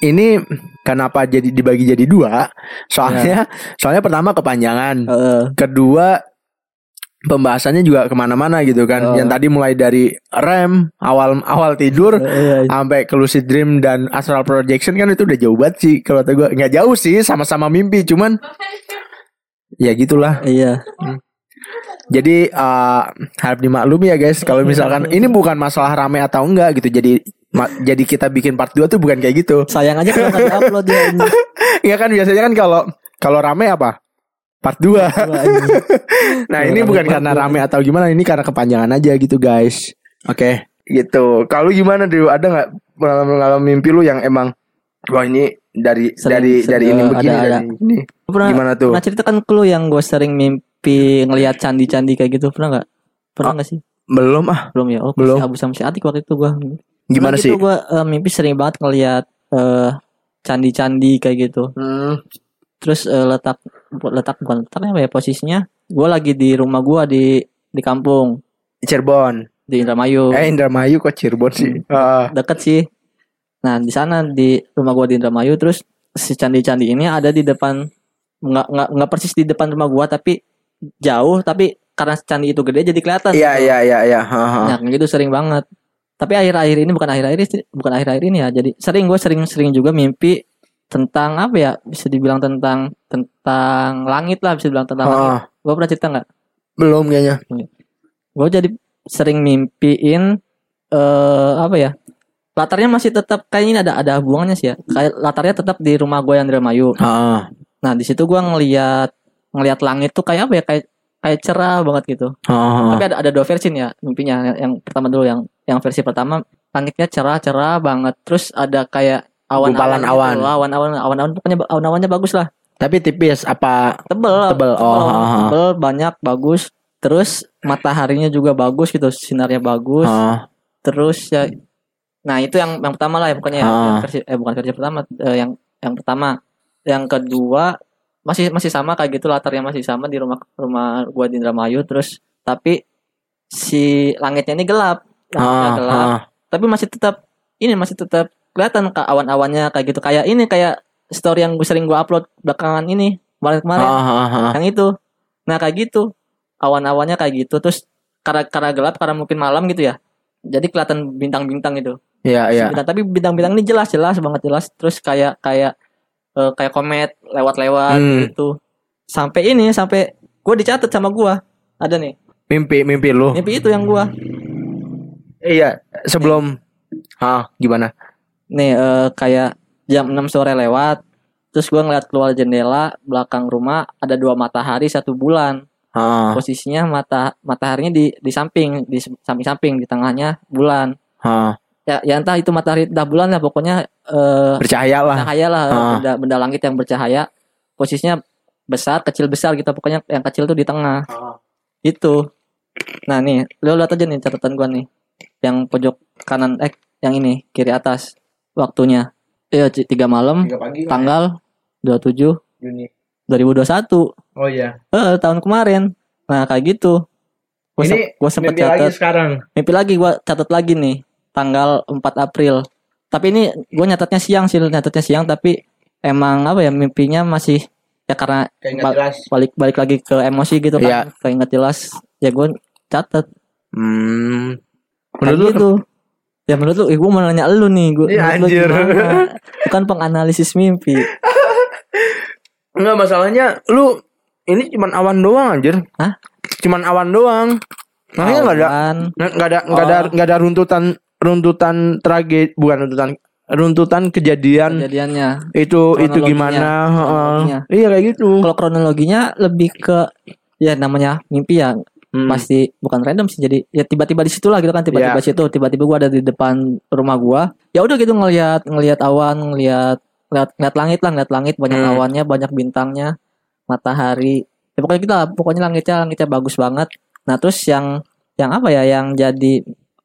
ini kenapa jadi dibagi jadi dua? Soalnya soalnya pertama kepanjangan, Heeh. kedua pembahasannya juga ke mana-mana gitu kan. Oh. Yang tadi mulai dari rem awal awal tidur Iya, iya. sampai ke lucid dream dan astral projection kan itu udah jauh banget sih kalau kata gue nggak jauh sih sama-sama mimpi cuman ya gitulah Iya. jadi eh, harap dimaklumi ya guys kalau misalkan ini bukan masalah rame atau enggak gitu jadi jadi kita bikin part 2 tuh bukan kayak gitu Sayang aja kalau nggak upload ya. ini. ya kan biasanya kan kalau kalau rame apa part 2 Wah, ini. nah ini bukan karena dua. rame atau gimana ini karena kepanjangan aja gitu guys oke gitu kalau gimana dulu ada nggak pengalaman mimpi lu yang emang wah ini dari Sering- dari sering, dari ini ada- begini ada. dari ini pernah gimana tuh pernah cerita kan ke lu yang gue sering mimpi ngelihat candi-candi kayak gitu pernah nggak? Pernah Ah, nggak sih? belum ah Belum ya. Oh, belum. Si Abu sama si Atik waktu itu gue. Gimana sih Gue mimpi sering banget ngelihat eh, candi-candi kayak gitu. Hmm, Terus eh, letak letak bukan letaknya apa ya posisinya? Gue lagi di rumah gue di di kampung Cirebon di Indramayu. eh Indramayu kok Cirebon sih Hmm. Ah, deket sih. Nah di sana di rumah gua di Indramayu terus si candi-candi ini ada di depan nggak nggak nggak persis di depan rumah gua tapi jauh tapi karena candi itu gede jadi kelihatan. iya gitu. iya iya iya. Nah gitu sering banget. Tapi akhir-akhir ini bukan akhir-akhir ini bukan akhir-akhir ini ya. Jadi sering gue sering-sering juga mimpi tentang apa ya? Bisa dibilang tentang tentang langit lah bisa dibilang tentang langit. Ah, Gue pernah cerita nggak? belum kayaknya. Gue jadi sering mimpiin eh apa ya? Latarnya masih tetap kayak ini ada ada hubungannya sih ya. Kayak latarnya tetap di rumah gue yang di Remayu Ah, nah di situ gue ngelihat ngelihat langit tuh kayak apa ya? Kayak kayak cerah banget gitu. Ah. tapi ada ada dua versi nih ya mimpinya. Yang, yang pertama dulu yang yang versi pertama langitnya cerah cerah banget. Terus ada kayak awan Gumpalan awan. awan. Awan awan awan pokoknya awan awannya bagus lah. Tapi tipis apa? Tebel. Tebel, oh, ha, ha. tebel banyak bagus. Terus mataharinya juga bagus gitu sinarnya bagus. Ah, terus ya nah itu yang yang pertama lah ya pokoknya ya, Ah. yang versi eh bukan versi pertama eh, yang yang pertama. Yang kedua masih masih sama kayak gitu latarnya masih sama di rumah rumah gua di Indramayu terus tapi si langitnya ini gelap. Langitnya ah, gelap. ah. tapi masih tetap ini masih tetap kelihatan ke awan-awannya kayak gitu. Kayak ini kayak story yang gue sering gua upload belakangan ini kemarin kemarin Ah, ah, ah. yang itu. Nah kayak gitu. Awan-awannya kayak gitu terus karena karena gelap karena mungkin malam gitu ya. Jadi kelihatan bintang-bintang gitu. Iya, iya. Tapi bintang-bintang ini jelas jelas banget jelas. Terus kayak kayak eh, kayak komet lewat-lewat Hmm. gitu sampai ini sampai gue dicatat sama gua ada nih Mimpi, mimpi lu. mimpi itu yang gua Iya, sebelum Ah, gimana? nih eh, kayak jam 6 sore lewat terus gua ngeliat keluar jendela belakang rumah ada dua matahari satu bulan Ah, posisinya mata mataharinya di di samping di samping-samping di tengahnya bulan ah. Ya ya entah itu matahari entah bulan ya pokoknya eh Bercahaya lah. cahaya lah Ah. benda benda langit yang bercahaya posisinya besar kecil besar gitu pokoknya yang kecil tuh di tengah Ah. itu nah nih lo lihat aja nih catatan gua nih yang pojok kanan eh yang ini kiri atas waktunya iya tiga malam Tiga pagi lah tanggal 27 ya, Juni. 2021 Oh iya. eh tahun kemarin nah kayak gitu gua, Ini se- gua sempet Mimpi lagi catat sekarang. mimpi lagi gua catat lagi nih tanggal 4 April tapi ini gue nyatatnya siang sih nyatatnya siang tapi emang apa ya mimpinya masih ya karena jelas. balik balik lagi ke emosi gitu kan Iya. kayak nggak jelas ya gue catat Hmm. Menurut lu gitu ya menurut lu eh, gue mau nanya lu nih gue Iya, anjir. bukan penganalisis mimpi Enggak masalahnya lu ini cuman awan doang anjir. Hah? Cuman awan doang. Makanya enggak ada enggak ada enggak ada Oh. enggak ada runtutan runtutan tragedi bukan runtutan runtutan kejadian kejadiannya. itu itu gimana. Kronologinya. iya kayak gitu. Kalau kronologinya lebih ke ya namanya mimpi ya Hmm. pasti bukan random sih. Jadi ya tiba-tiba di situ lah gitu kan tiba-tiba Iya. situ. Tiba-tiba gua ada di depan rumah gua. Ya udah gitu ngelihat ngelihat awan ngelihat ngelihat ngelihat langit lah ngelihat langit. Banyak Hmm. awannya banyak bintangnya matahari. Ya pokoknya kita pokoknya langitnya langitnya bagus banget. Nah terus yang yang apa ya? Yang jadi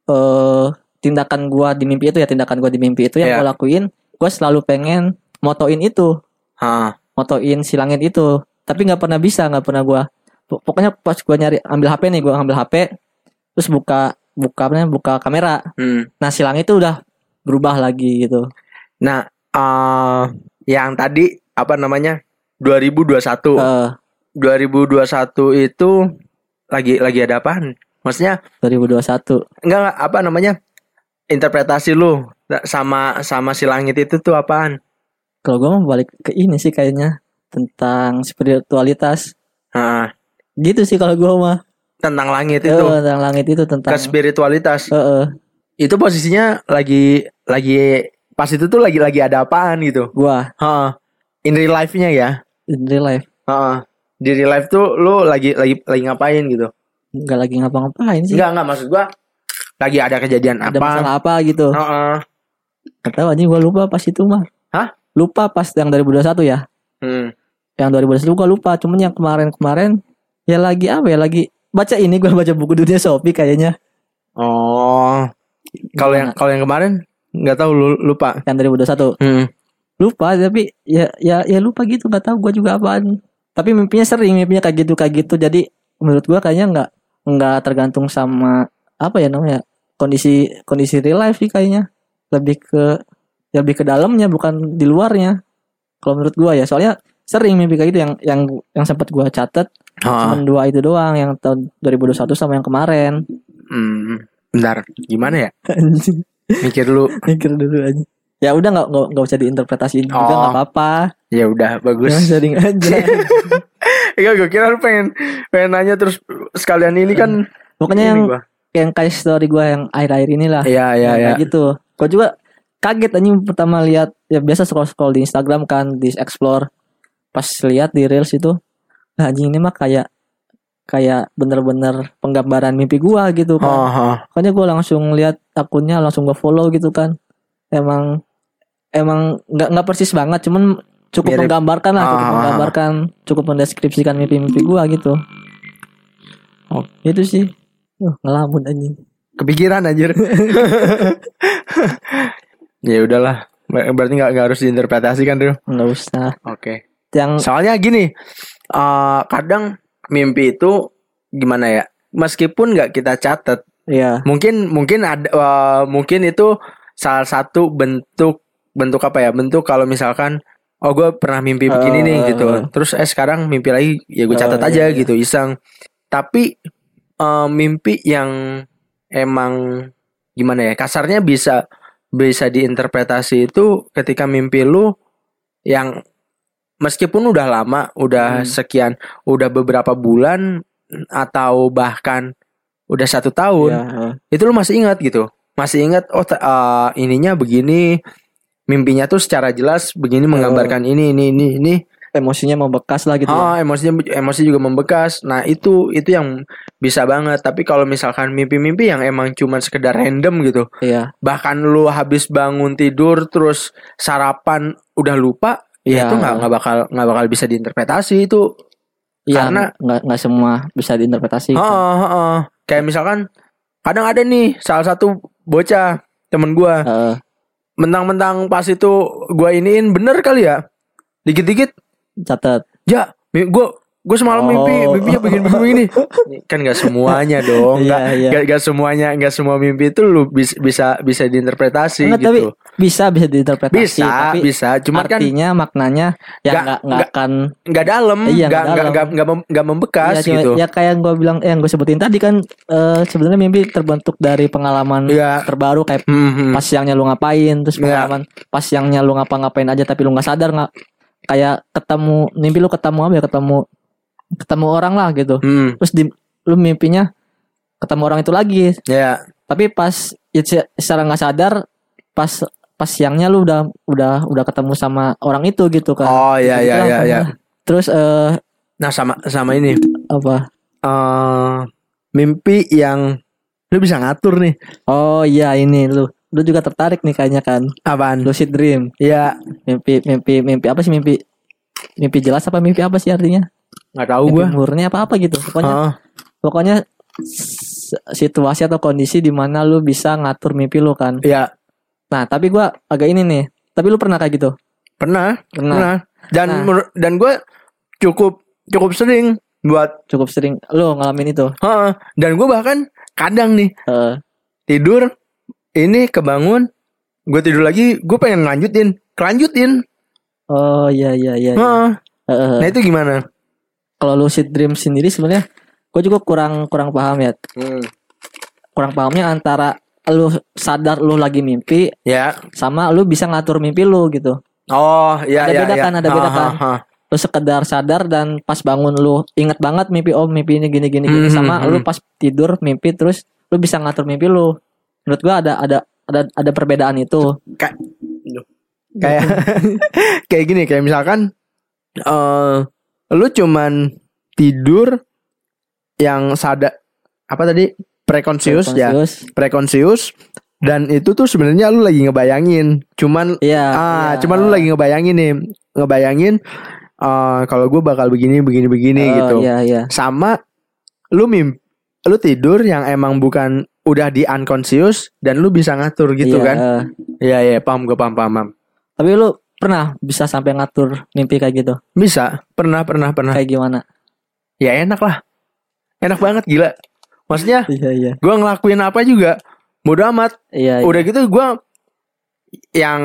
eh tindakan gua di mimpi itu ya tindakan gua di mimpi itu yang Iya. gua lakuin gua selalu pengen motoin itu Hah. motoin si langit itu tapi nggak pernah bisa nggak pernah gua Pok- pokoknya pas gua nyari ambil HP nih gua ambil HP terus buka buka apa buka kamera Hmm. nah si langit itu udah berubah lagi gitu Nah, eh yang tadi apa namanya 2021 Eh, 2021 itu lagi lagi ada apaan? Maksudnya 2021 enggak enggak, apa namanya? Interpretasi lu sama sama si langit itu tuh apaan? kalau gue mau balik ke ini sih kayaknya tentang spiritualitas Nah, gitu sih kalau gue mah tentang langit itu, tentang langit itu tentang ke spiritualitas. Eh, eh, Itu posisinya lagi lagi pas itu tuh lagi lagi ada apaan gitu. gua Heeh. In real life-nya ya. in real life Heeh. Di real life tuh lu lagi lagi lagi ngapain gitu? nggak lagi ngapa-ngapain sih Enggak enggak maksud gua lagi ada kejadian ada apa? masalah apa gitu Heeh. Gak tahu anjing gue lupa pas itu mah Hah? lupa pas yang 2021 ya Hmm. yang 2021 gue lupa cuman yang kemarin-kemarin ya lagi apa ya lagi baca ini gue baca buku dunia Shopee kayaknya Oh. Kalau yang kalau yang kemarin nggak tahu lu lupa. yang 2021 Hmm. lupa tapi ya ya ya lupa gitu nggak tahu gue juga apaan tapi mimpinya sering mimpinya kayak gitu kayak gitu jadi menurut gue kayaknya nggak nggak tergantung sama apa ya namanya kondisi kondisi real life sih kayaknya lebih ke ya lebih ke dalamnya bukan di luarnya kalau menurut gue ya soalnya sering mimpi kayak gitu yang yang yang sempat gue catat cuman dua itu doang yang tahun 2021 sama yang kemarin Hmm. Bentar, gimana ya? Mikir dulu. mikir dulu aja ya udah nggak nggak usah diinterpretasiin juga Oh. nggak apa-apa Ya udah, bagus. sering aja Enggak, gue kira lu pengen pengen nanya terus sekalian ini kan pokoknya ini yang gua. Yang kayak story gue yang akhir-akhir inilah Iya, iya, iya. gitu gue juga kaget anjing pertama lihat ya biasa scroll scroll di Instagram kan di explore pas lihat di reels itu nah, anjing ini mah kayak kayak bener-bener penggambaran mimpi gua gitu kan Oh, oh. makanya gue langsung lihat akunnya langsung gue follow gitu kan emang emang nggak nggak persis banget cuman cukup Mirip. menggambarkan lah cukup Ah, ah, ah. menggambarkan cukup mendeskripsikan mimpi-mimpi gua gitu oh itu sih uh, ngelamun anjing Kepikiran anjir. ya udahlah. Ber- Berarti nggak harus diinterpretasikan tuh. nggak usah Oke. yang Soalnya gini, eh kadang mimpi itu gimana ya? Meskipun nggak kita catat, ya mungkin mungkin ada eh, mungkin itu salah satu bentuk bentuk apa ya? Bentuk kalau misalkan oh gue pernah mimpi begini nih Eh, gitu. Terus eh sekarang mimpi lagi ya gue catat Eh, aja iya, iya. gitu iseng. Tapi eh, mimpi yang emang gimana ya? Kasarnya bisa bisa diinterpretasi itu ketika mimpi lu yang meskipun udah lama, udah Hmm. sekian, udah beberapa bulan atau bahkan udah satu tahun, ya, itu lu masih ingat gitu, masih ingat oh eh, ininya begini, mimpinya tuh secara jelas begini menggambarkan ini ini ini ini, emosinya membekas lah gitu ah emosinya emosi juga membekas, nah itu itu yang bisa banget. Tapi kalau misalkan mimpi-mimpi yang emang cuman sekedar random gitu, ya bahkan lu habis bangun tidur terus sarapan udah lupa ya Iya. itu nggak nggak bakal nggak bakal bisa diinterpretasi itu. Ya Karena- nggak nggak semua bisa diinterpretasi Heeh, heeh. kayak misalkan kadang ada nih salah satu bocah temen gua. Eh, mentang-mentang pas itu gua iniin bener kali ya? Dikit-dikit catat ya mi- gua gua semalam mimpi Oh. mimpinya begini begini kan nggak semuanya dong nggak Iya, iya. nggak- nggak semuanya nggak semua mimpi itu lu bis- bisa bisa diinterpretasi Enggak, tapi gitu bisa bisa diinterpretasi bisa tapi bisa cuman kan artinya maknanya ya Nggak- nggak akan nggak dalam, Iya, nggak nggak nggak mem- nggak membekas ya, cuma- gitu. ya kayak yang gue bilang eh, yang gue sebutin tadi kan eh, sebenarnya mimpi terbentuk dari pengalaman Iya. terbaru kayak Hmm, hmm. pas siangnya lu ngapain terus Iya. pengalaman pas siangnya lu ngapa-ngapain aja tapi lu nggak sadar nggak kayak ketemu mimpi lu ketemu apa ya? Ketemu ketemu orang lah gitu. Hmm, terus di lu mimpinya ketemu orang itu lagi. Ya. tapi pas ya, se- secara nggak sadar pas pas siangnya lu udah udah udah ketemu sama orang itu gitu kan. Oh iya iya iya iya. terus eh Nah sama sama ini. apa? Eh mimpi yang lu bisa ngatur nih. oh iya ini lu lu juga tertarik nih kayaknya kan? Apaan? lucid dream. Ya mimpi mimpi mimpi apa sih mimpi? Mimpi jelas apa mimpi apa sih artinya? Nggak tahu mimpi gua. murni apa apa gitu pokoknya. Heeh. pokoknya situasi atau kondisi di mana lu bisa ngatur mimpi lu kan? Ya nah tapi gua agak ini nih. Tapi lu pernah kayak gitu? Pernah pernah. pernah. Dan Nah. dan gua cukup cukup sering buat cukup sering lu ngalamin itu? Heeh. Dan gua bahkan kadang nih Eh, tidur ini kebangun gue tidur lagi gue pengen lanjutin kelanjutin. Oh iya iya iya. iya. Heeh. Heeh. Nah itu gimana? Kalau lucid dream sendiri sebenarnya gue juga kurang kurang paham ya. Hmm. Kurang pahamnya antara lu sadar lu lagi mimpi Ya. sama lu bisa ngatur mimpi lu gitu. Oh, ya Ada ya beda ya. kan, ada beda Ha, kan. ha, ha. Lu sekedar sadar dan pas bangun lu inget banget mimpi oh mimpi ini gini gini gini Hmm, sama hmm, lu pas tidur mimpi terus lu bisa ngatur mimpi lu. Menurut gua ada ada ada ada perbedaan itu. Kayak kayak kayak gini kayak misalkan eh lu cuman tidur yang sadar apa tadi prekonsius ya prekonsius dan itu tuh sebenarnya lu lagi ngebayangin cuman Iya. ah iya. cuman lu lagi ngebayangin nih ngebayangin eh kalau gue bakal begini begini begini Oh, gitu Iya iya. sama lu mimpi lu tidur yang emang bukan udah di unconscious dan lu bisa ngatur gitu Iya, kan eh. iya iya paham gue paham, paham paham Tapi lu pernah bisa sampai ngatur mimpi kayak gitu? bisa pernah pernah pernah Kayak gimana? ya enak lah enak banget gila maksudnya Iya iya. gue ngelakuin apa juga bodo amat Iya. iya. udah gitu gue yang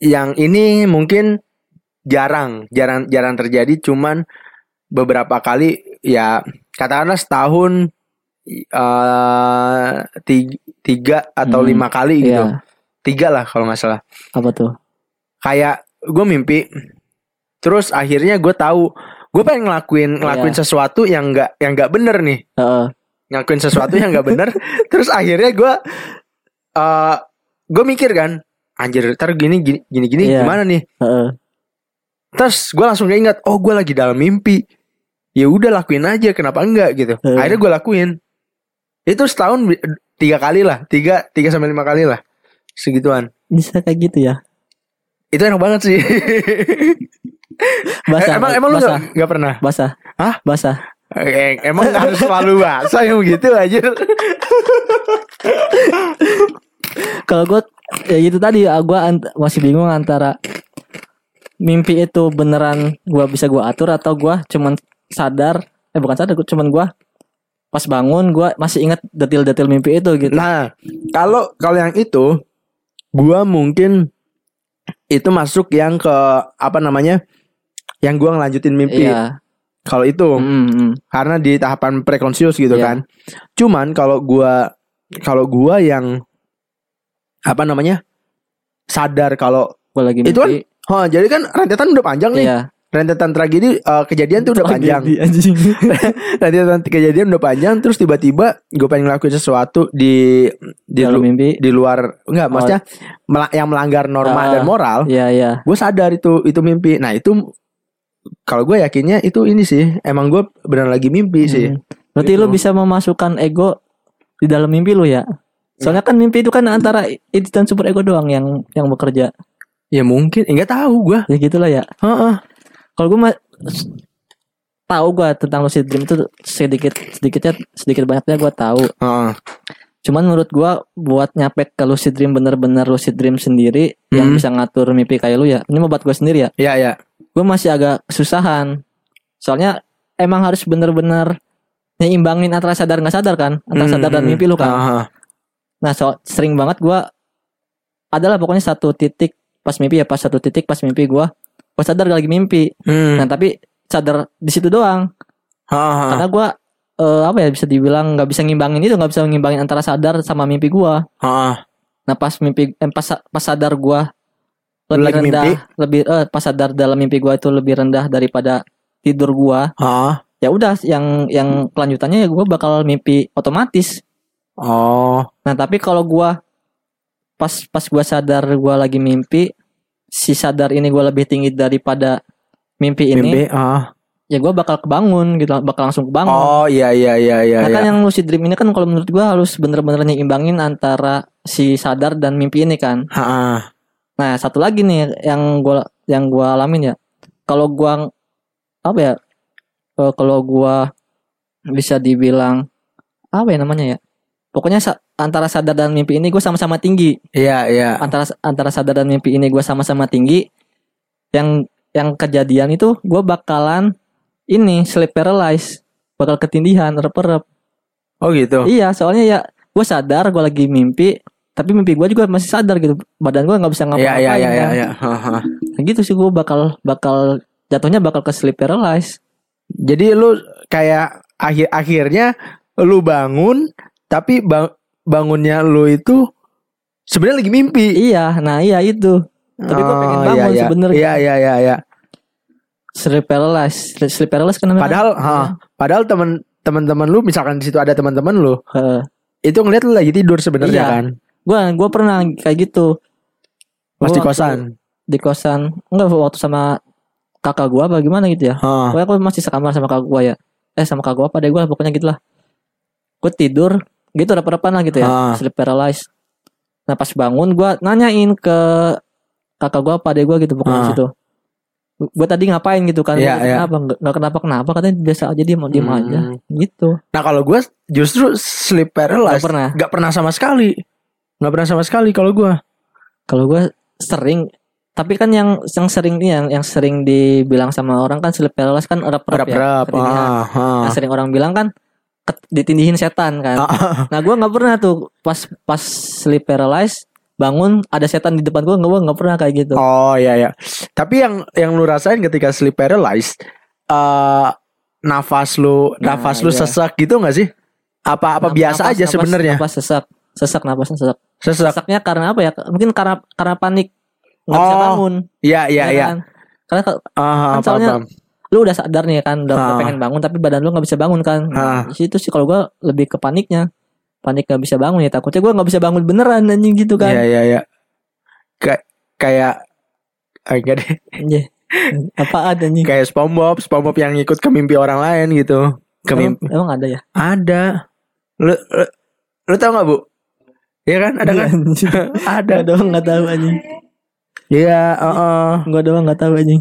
yang ini mungkin jarang jarang jarang terjadi cuman beberapa kali ya katakanlah setahun eh tiga, tiga atau Hmm, lima kali gitu Iya. tiga lah kalau nggak salah Apa tuh? kayak gue mimpi terus akhirnya gue tahu gue pengen ngelakuin ngelakuin Iya. sesuatu yang nggak yang nggak bener nih Heeh. ngelakuin sesuatu yang nggak bener terus akhirnya gue eh gue mikir kan anjir ntar gini gini gini gini Iya. gimana nih Heeh. terus gue langsung ingat oh gue lagi dalam mimpi ya udah lakuin aja kenapa enggak gitu Iya. akhirnya gue lakuin itu setahun tiga kali lah tiga tiga sampai lima kali lah segituan Bisa kayak gitu ya. itu enak banget sih Basah. emang emang lu basah. nggak nggak pernah Basah. Hah? Basah. Eh, emang harus selalu bahasa yang begitu aja Kalau gue ya gitu tadi gue masih bingung antara mimpi itu beneran gue bisa gue atur atau gue cuman sadar eh bukan sadar gua cuman gue pas bangun gue masih ingat detail-detail mimpi itu gitu. Nah, kalau kalau yang itu gua mungkin itu masuk yang ke apa namanya? Yang gua ngelanjutin mimpi. Iya. Kalau itu Mm, mm. karena di tahapan prekonsius gitu Iya. kan. Cuman kalau gua kalau gua yang apa namanya? sadar kalau Gue lagi Itu kan mimpi. oh jadi kan rentetan udah panjang nih. Iya. Rentetan tragedi eh, kejadian tuh udah panjang. Tragedi, anjing. rentetan kejadian udah panjang terus tiba-tiba gue pengen ngelakuin sesuatu di di Dalam lu- mimpi. di luar enggak Oh. maksudnya mela- yang melanggar norma Ah. dan moral Iya iya. gue sadar itu itu mimpi nah itu kalau gue yakinnya itu ini sih emang gue benar lagi mimpi sih Hmm. Berarti Gitu. lu bisa memasukkan ego di dalam mimpi lu ya. Soalnya kan mimpi itu kan antara itu dan super ego doang yang yang bekerja. ya mungkin enggak tahu gue Ya gitulah ya. Heeh. Kalau gue mah tahu gue tentang lucid dream itu sedikit sedikitnya sedikit banyaknya gue tahu. Heeh. Cuman menurut gue buat nyampe ke lucid dream bener-bener lucid dream sendiri yang Hmm. bisa ngatur mimpi kayak lu ya. Ini mau buat gue sendiri ya. ya ya Gue masih agak kesusahan. Soalnya emang harus bener-bener nyimbangin antara sadar nggak sadar kan, antara Hmm, sadar dan hmm. mimpi lu kan. Aha. Nah, so, sering banget gua adalah pokoknya satu titik pas mimpi ya pas satu titik pas mimpi gua gua sadar lagi mimpi. Hmm. Nah, tapi sadar di situ doang. Aha. Karena gua eh, apa ya bisa dibilang nggak bisa ngimbangin itu, nggak bisa ngimbangin antara sadar sama mimpi gua. Aha. Nah, pas mimpi eh, pas pas sadar gua lebih Lagi rendah, mimpi? lebih eh, pas sadar dalam mimpi gua itu lebih rendah daripada tidur gua. Aha. Ya udah yang yang kelanjutannya ya gua bakal mimpi otomatis. oh Nah, tapi kalau gua pas pas gua sadar gua lagi mimpi, si sadar ini gua lebih tinggi daripada mimpi ini, mimpi ah ya gua bakal kebangun gitu, bakal langsung kebangun. oh iya iya iya iya nah, kan iya. yang lucid dream ini kan kalau menurut gua harus bener-bener nyimbangin antara si sadar dan mimpi ini kan. Ha-ha. Nah, satu lagi nih yang gua yang gua alamin ya. Kalau gua apa ya? eh, kalau gua bisa dibilang apa ya namanya ya? Pokoknya antara sadar dan mimpi ini gue sama-sama tinggi. iya iya antara antara sadar dan mimpi ini gue sama-sama tinggi yang yang kejadian itu gue bakalan ini sleep paralysis bakal ketindihan rep-rep oh gitu iya soalnya ya gue sadar gue lagi mimpi tapi mimpi gue juga masih sadar gitu badan gue nggak bisa Iya ngapa-ngapain iya iya iya kan. iya. Haha. Nah, gitu sih gue bakal bakal jatuhnya bakal ke sleep paralysis Jadi lu kayak akhir akhirnya lu bangun tapi bang- bangunnya lu itu sebenarnya lagi mimpi. iya nah iya itu tapi gue pengen Oh, bangun iya, iya. sebenarnya Iya iya iya iya. sleep paralysis sleep paralysis kenapa Padahal ha, padahal teman teman-teman lu misalkan di situ ada teman-teman lu, Heeh. itu ngeliat lu lagi tidur sebenarnya Iya. kan. gue gue pernah kayak gitu Pas Gua di kosan. di kosan enggak waktu sama kakak gue apa gimana gitu ya. Pokoknya aku masih sekamar sama kakak gue ya eh sama kakak gue apa deh gue pokoknya gitu lah gue tidur gitu rep-repan lah gitu ya Ah. sleep paralysis nah pas bangun gue nanyain ke kakak gue apa deh gue gitu pokoknya Ah. situ gue tadi ngapain gitu kan Gua, iya. kenapa nggak nggak kenapa kenapa katanya biasa aja diem diem Hmm. aja gitu Nah kalau gue justru sleep Gak paralysis pernah nggak pernah sama sekali, nggak pernah sama sekali kalau gue. kalau gue sering tapi kan yang yang sering yang yang sering dibilang sama orang kan sleep paralysis kan rep-rep ya Rap-rap. ketindihan. Ah, ah. Yang sering orang bilang kan ditindihin setan kan Ah, Nah gue nggak pernah tuh pas pas sleep paralysis bangun ada setan di depan gue nggak nggak pernah kayak gitu. Oh iya ya. Tapi yang yang lu rasain ketika sleep paralysis eh nafas lu Nah, nafas lu iya. sesak gitu nggak sih? Apa apa biasa napas- aja sebenarnya? Napas sesak, sesak napas sesak. Sesak. Sesaknya karena apa ya? Mungkin karena karena panik nggak bisa Oh, bangun. Iya iya ya iya. kan? Karena Ah, Kan soalnya- paham. Lu udah sadar nih kan, udah, Ah. pengen bangun tapi badan lu nggak bisa bangun kan. Ah. Nah, di situ sih kalau gue lebih ke paniknya. Panik nggak bisa bangun ya takutnya gue nggak bisa bangun beneran anjing gitu kan. Iya iya iya. Kayak kayak ah, enggak deh. Iya. Apaan anjing? Kayak SpongeBob, SpongeBob yang ikut ke mimpi orang lain gitu. Ke Emang, mimpi. emang ada ya? Ada. Lu lu, lu tau gak bu? Iya kan? Ada kan? ada. Gak doang nggak tahu anjing. Iya. heeh. Gue doang nggak tahu anjing.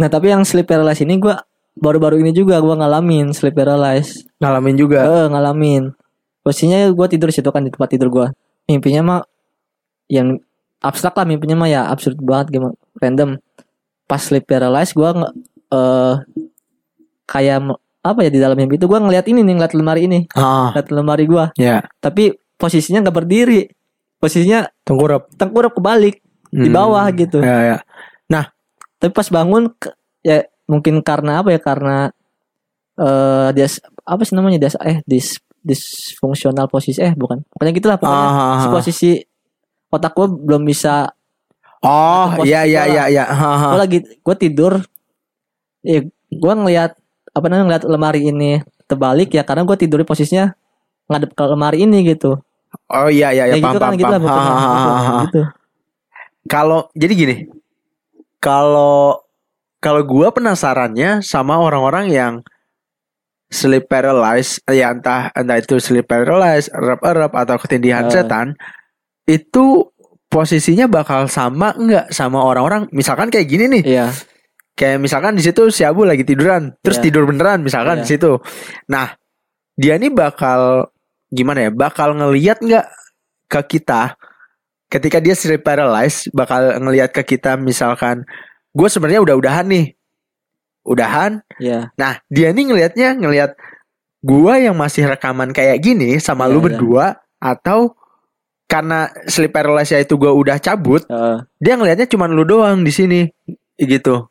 Nah tapi yang sleep paralysis ini gue baru-baru ini juga gue ngalamin sleep paralysis. Ngalamin juga. Eh ngalamin. Posisinya gue tidur di situ kan di tempat tidur gue. Mimpinya mah yang abstrak lah mimpinya mah ya absurd banget gimana random. Pas sleep paralysis gue nge eh kayak apa ya di dalam mimpi itu gue ngeliat ini nih ngeliat lemari ini Ah, ngeliat lemari gue. ya. Tapi posisinya nggak berdiri. Posisinya Tengkurap. tengkurap kebalik di Hmm. bawah gitu. Ya, ya. Tapi pas bangun ya mungkin karena apa ya karena eh dia apa sih namanya dia eh dis disfungsional posisi eh bukan pokoknya gitulah pokoknya Ah, si ah, posisi otak gue belum bisa Oh, iya iya iya iya. Ha, ha. gue lagi gue tidur ya gue ngelihat apa namanya ngeliat lemari ini terbalik ya karena gue tidur posisinya ngadep ke lemari ini gitu Oh iya iya iya ya paham gitu kan paham. gitu lah paham. gitu. Kalau jadi gini. Kalau kalau gua penasarannya sama orang-orang yang sleep paralysis ya entah entah itu sleep paralysis, erap-erap atau ketindihan Eh. setan itu posisinya bakal sama enggak sama orang-orang misalkan kayak gini nih iya kayak misalkan di situ si Abu lagi tiduran terus Iya. tidur beneran misalkan Iya. di situ nah dia nih bakal gimana ya bakal ngeliat nggak ke kita ketika dia sleep paralyzed bakal ngeliat ke kita misalkan gue sebenarnya udah-udahan nih. Udahan? Iya. Nah dia nih ngelihatnya ngelihat gua yang masih rekaman kayak gini sama Iya, lu iya. berdua atau karena sleep paralysis itu gua udah cabut Eh, dia ngelihatnya cuma lu doang di sini gitu.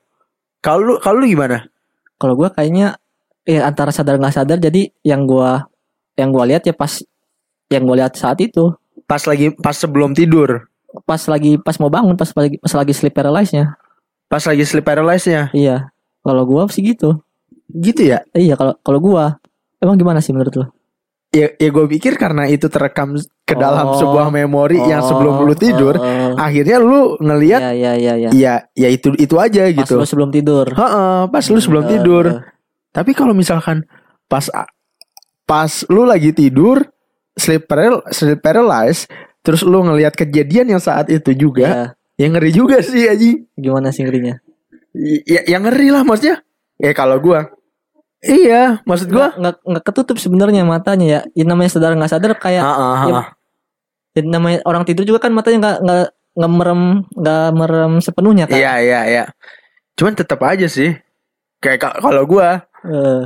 Kalau lu kalau lu gimana? Kalau gue kayaknya ya antara sadar nggak sadar jadi yang gua yang gua lihat ya pas yang gua lihat saat itu pas lagi pas sebelum tidur? Pas lagi pas mau bangun pas lagi pas lagi sleep paralysis-nya pas lagi sleep paralysis-nya iya. Kalau gua sih gitu. Gitu ya? Iya kalau kalau gua emang gimana sih menurut lo ya ya gue pikir karena itu terekam ke dalam Oh. sebuah memori yang sebelum lu tidur oh, oh. akhirnya lu ngelihat iya iya iya ya. ya ya itu itu aja pas gitu. lo sebelum tidur. Heeh, pas lu sebelum Eh, tidur. Tapi kalau misalkan pas pas lu lagi tidur sleep paral sleep paralysis terus lu ngelihat kejadian yang saat itu juga, iya. yang ngeri juga sih Aji. gimana sih ngerinya Ya yang ngeri lah maksudnya. Ya kalau gua Iya, maksud gua nggak nggak ketutup sebenarnya matanya ya ini namanya sadar nggak sadar kayak Heeh, ya, heeh. ya namanya orang tidur juga kan matanya nggak nggak nggak merem nggak merem sepenuhnya kan Iya, iya, iya. Cuman tetap aja sih. Kayak ka- kalau gua Eh,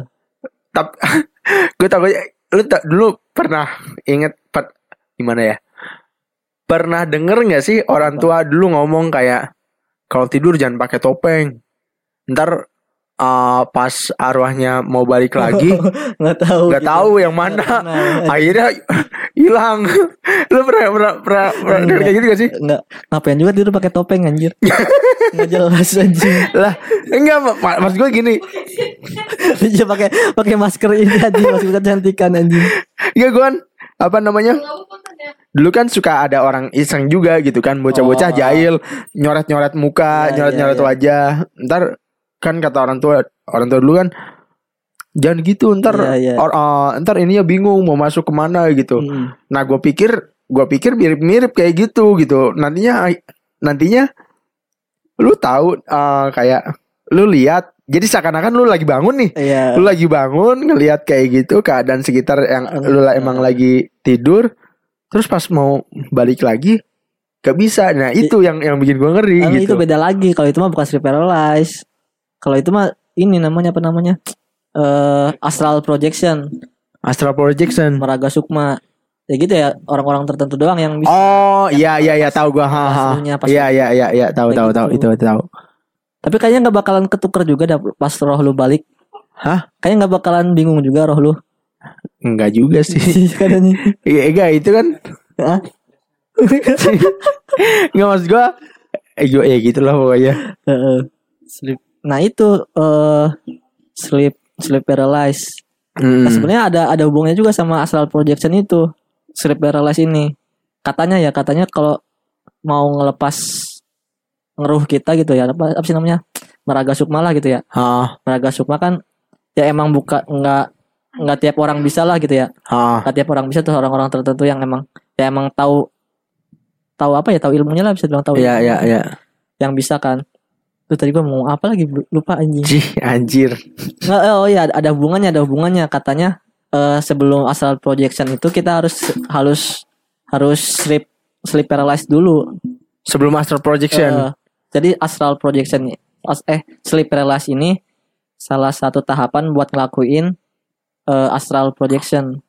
tap gue takut lu tak dulu pernah inget pat gimana ya pernah denger nggak sih orang tua dulu ngomong kayak kalau tidur jangan pakai topeng. Ntar eh, pas arwahnya mau balik lagi nggak tahu nggak gitu. tahu yang mana. Nah, Akhirnya hilang. Lu pernah pernah pernah, pernah kayak gitu gak sih? nggak ngapain juga tidur pakai topeng anjir nggak jelas anjir Lah, enggak mak- maksud gue gini. dia pakai pakai masker ini anjir masker kecantikan anjir Enggak gue kan apa namanya? Dulu kan suka ada orang iseng juga gitu kan, bocah-bocah Oh. jahil, nyoret-nyoret muka, Iya, nyoret-nyoret iya, iya. wajah. Ntar kan kata orang tua, orang tua dulu kan jangan gitu ntar Iya, iya. or- uh, ntar ininya bingung mau masuk ke mana gitu. Mm. Nah gue pikir gue pikir mirip-mirip kayak gitu gitu. Nantinya nantinya lu tahu uh, kayak lu lihat jadi seakan-akan lu lagi bangun nih. iya Lu lagi bangun ngelihat kayak gitu keadaan sekitar yang lu lah emang lagi tidur terus pas mau balik lagi gak bisa. Nah, itu yang yang bikin gua ngeri gitu. itu beda lagi kalau itu mah bukan sleep paralysis kalau itu mah ini namanya apa namanya eh astral projection Astral projection. meraga sukma ya gitu ya orang-orang tertentu doang yang bisa Oh, iya iya iya tahu gua. Ha, ha. Iya iya iya iya tahu tahu tahu gitu. itu tahu. tapi kayaknya nggak bakalan ketuker juga dah pas roh lu balik Hah? kayaknya nggak bakalan bingung juga roh lu Enggak juga sih. katanya Iya enggak itu kan? Enggak maksud gua eh, ya gitu lah pokoknya. Heeh. sleep nah itu eh sleep sleep paralysis Hmm. Nah, sebenarnya ada ada hubungannya juga sama astral projection itu sleep paralysis ini katanya ya katanya kalau mau ngelepas ngeruh kita gitu ya apa, apa sih namanya meraga sukma lah gitu ya Ah, meraga sukma kan ya emang buka nggak nggak tiap orang bisa lah gitu ya ah. nggak tiap orang bisa tuh orang-orang tertentu yang emang ya emang tahu tahu apa ya tahu ilmunya lah bisa bilang tahu Iya iya ilmunya. iya. yang bisa kan tuh tadi gua mau apa lagi lupa anjing Cih, anjir. Nggak, oh iya ada hubungannya ada hubungannya katanya eh, sebelum astral projection itu kita harus harus harus sleep sleep paralysis dulu. Sebelum astral projection. Eh, jadi astral projection as- eh sleep paralysis ini salah satu tahapan buat ngelakuin eh, astral projection.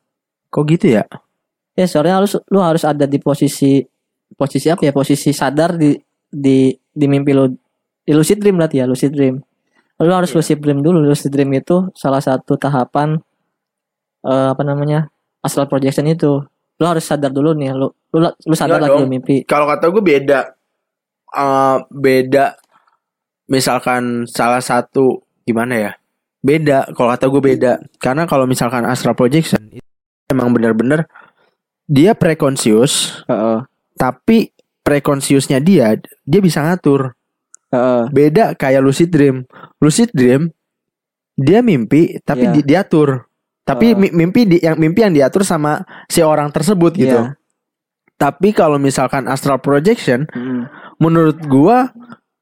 Kok gitu ya? Ya soalnya harus lu harus ada di posisi posisi apa ya posisi sadar di di di mimpi lu di lucid dream berarti ya lucid dream. Lu harus lucid dream dulu. Lucid dream itu salah satu tahapan eh, apa namanya astral projection itu. Lu harus sadar dulu nih. Lu lu, lu sadar Enggak lagi dong. lu mimpi. Kalau kata gue beda. Eh, beda. Misalkan salah satu gimana ya? Beda. Kalau kata gue beda. Karena kalau misalkan astral projection itu emang bener-bener dia preconscious, Heeh. tapi preconsciousnya dia dia bisa ngatur. Beda kayak lucid dream. Lucid dream dia mimpi tapi Iya. di- diatur. Tapi mi- mimpi di, yang mimpi yang diatur sama si orang tersebut gitu. Iya. Tapi kalau misalkan astral projection Mm. menurut gua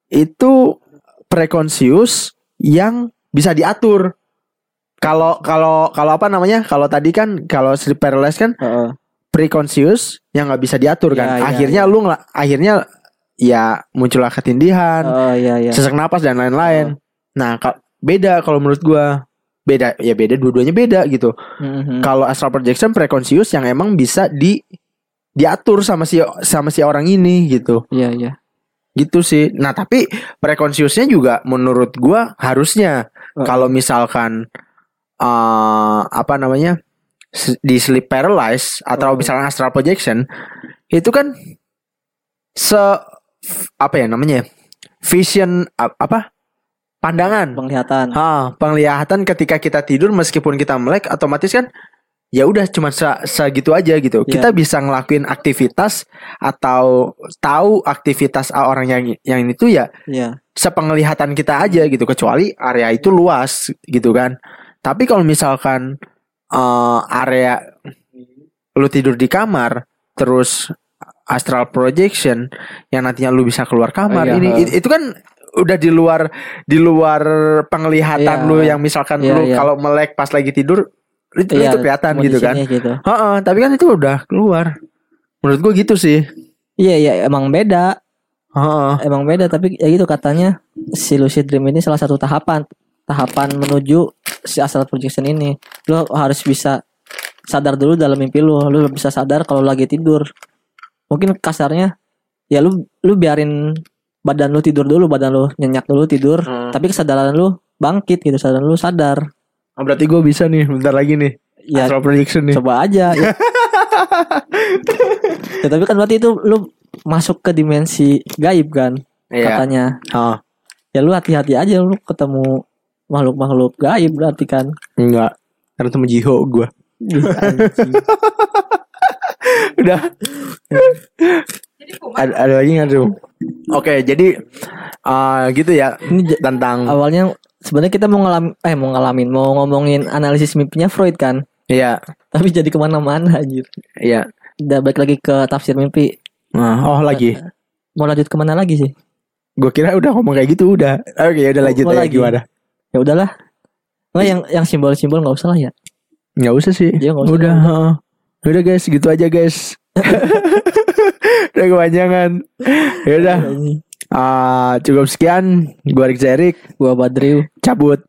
itu preconscious yang bisa diatur. Kalau kalau kalau apa namanya? Kalau tadi kan kalau sleep paralysis kan Heeh. preconscious yang nggak bisa diatur kan. Iya, iya, akhirnya iya. lu nggak akhirnya ya muncullah ketindihan, Oh iya iya. sesak napas dan lain-lain. Nah, ka- beda kalau menurut gua. Beda ya beda dua-duanya beda gitu. Mhm. Kalau astral projection preconscious yang emang bisa di diatur sama si sama si orang ini gitu. Iya iya. Gitu sih. Nah, tapi preconsciousnya juga menurut gua harusnya Oh. kalau misalkan eh apa namanya? di sleep paralysis atau Oh. misalkan astral projection itu kan se apa ya namanya? Vision apa? Pandangan. Penglihatan. Ah, penglihatan ketika kita tidur meskipun kita melek otomatis kan ya udah cuma se- segitu aja gitu. Iya. Kita bisa ngelakuin aktivitas atau tahu aktivitas orang yang yang itu ya Iya. sepenglihatan kita aja gitu kecuali area itu luas gitu kan. Tapi kalau misalkan eh, area lu tidur di kamar terus astral projection yang nantinya lu bisa keluar kamar Iya, ini it- itu kan udah di luar di luar penglihatan Iya. lu yang misalkan Iya, lu iya. kalau melek pas lagi tidur itu, Iya, itu kelihatan gitu kan. gitu. Heeh, tapi kan itu udah keluar. Menurut gua gitu sih. Iya iya emang beda. Heeh. Emang beda tapi ya gitu katanya si lucid dream ini salah satu tahapan tahapan menuju si astral projection ini. Lu harus bisa sadar dulu dalam mimpi lu. Lu bisa sadar kalau lagi tidur. Mungkin kasarnya ya lu lu biarin badan lu tidur dulu badan lu nyenyak dulu tidur Hmm. tapi kesadaran lu bangkit gitu kesadaran lu sadar Oh, berarti gue bisa nih bentar lagi nih. ya Astral projection nih. coba aja ya. Ya, tapi kan berarti itu lu masuk ke dimensi gaib kan Iya. katanya Oh, ya lu hati-hati aja lu ketemu makhluk-makhluk gaib berarti kan enggak. Karena temen Jiho gue. Udah. ada, ada lagi nggak tuh? Oke, jadi eh gitu ya ini tentang awalnya sebenarnya kita mau ngalamin eh mau ngalamin mau ngomongin analisis mimpinya Freud kan Iya, tapi jadi ke mana-mana anjir iya. udah balik lagi ke tafsir mimpi Nah, oh lagi. mau lanjut ke mana lagi sih Gue kira udah ngomong kayak gitu udah. Oke, udah lanjut Mau aja lagi? gimana? ya udahlah nggak yang yang simbol-simbol nggak usah lah ya Nggak usah sih. Iya, nggak usah. Udah. heeh. Udah guys, gitu aja guys. udah kepanjangan. Ya udah. Anjing. Ah, cukup sekian. Gua Rick Zerik gua Badriu cabut.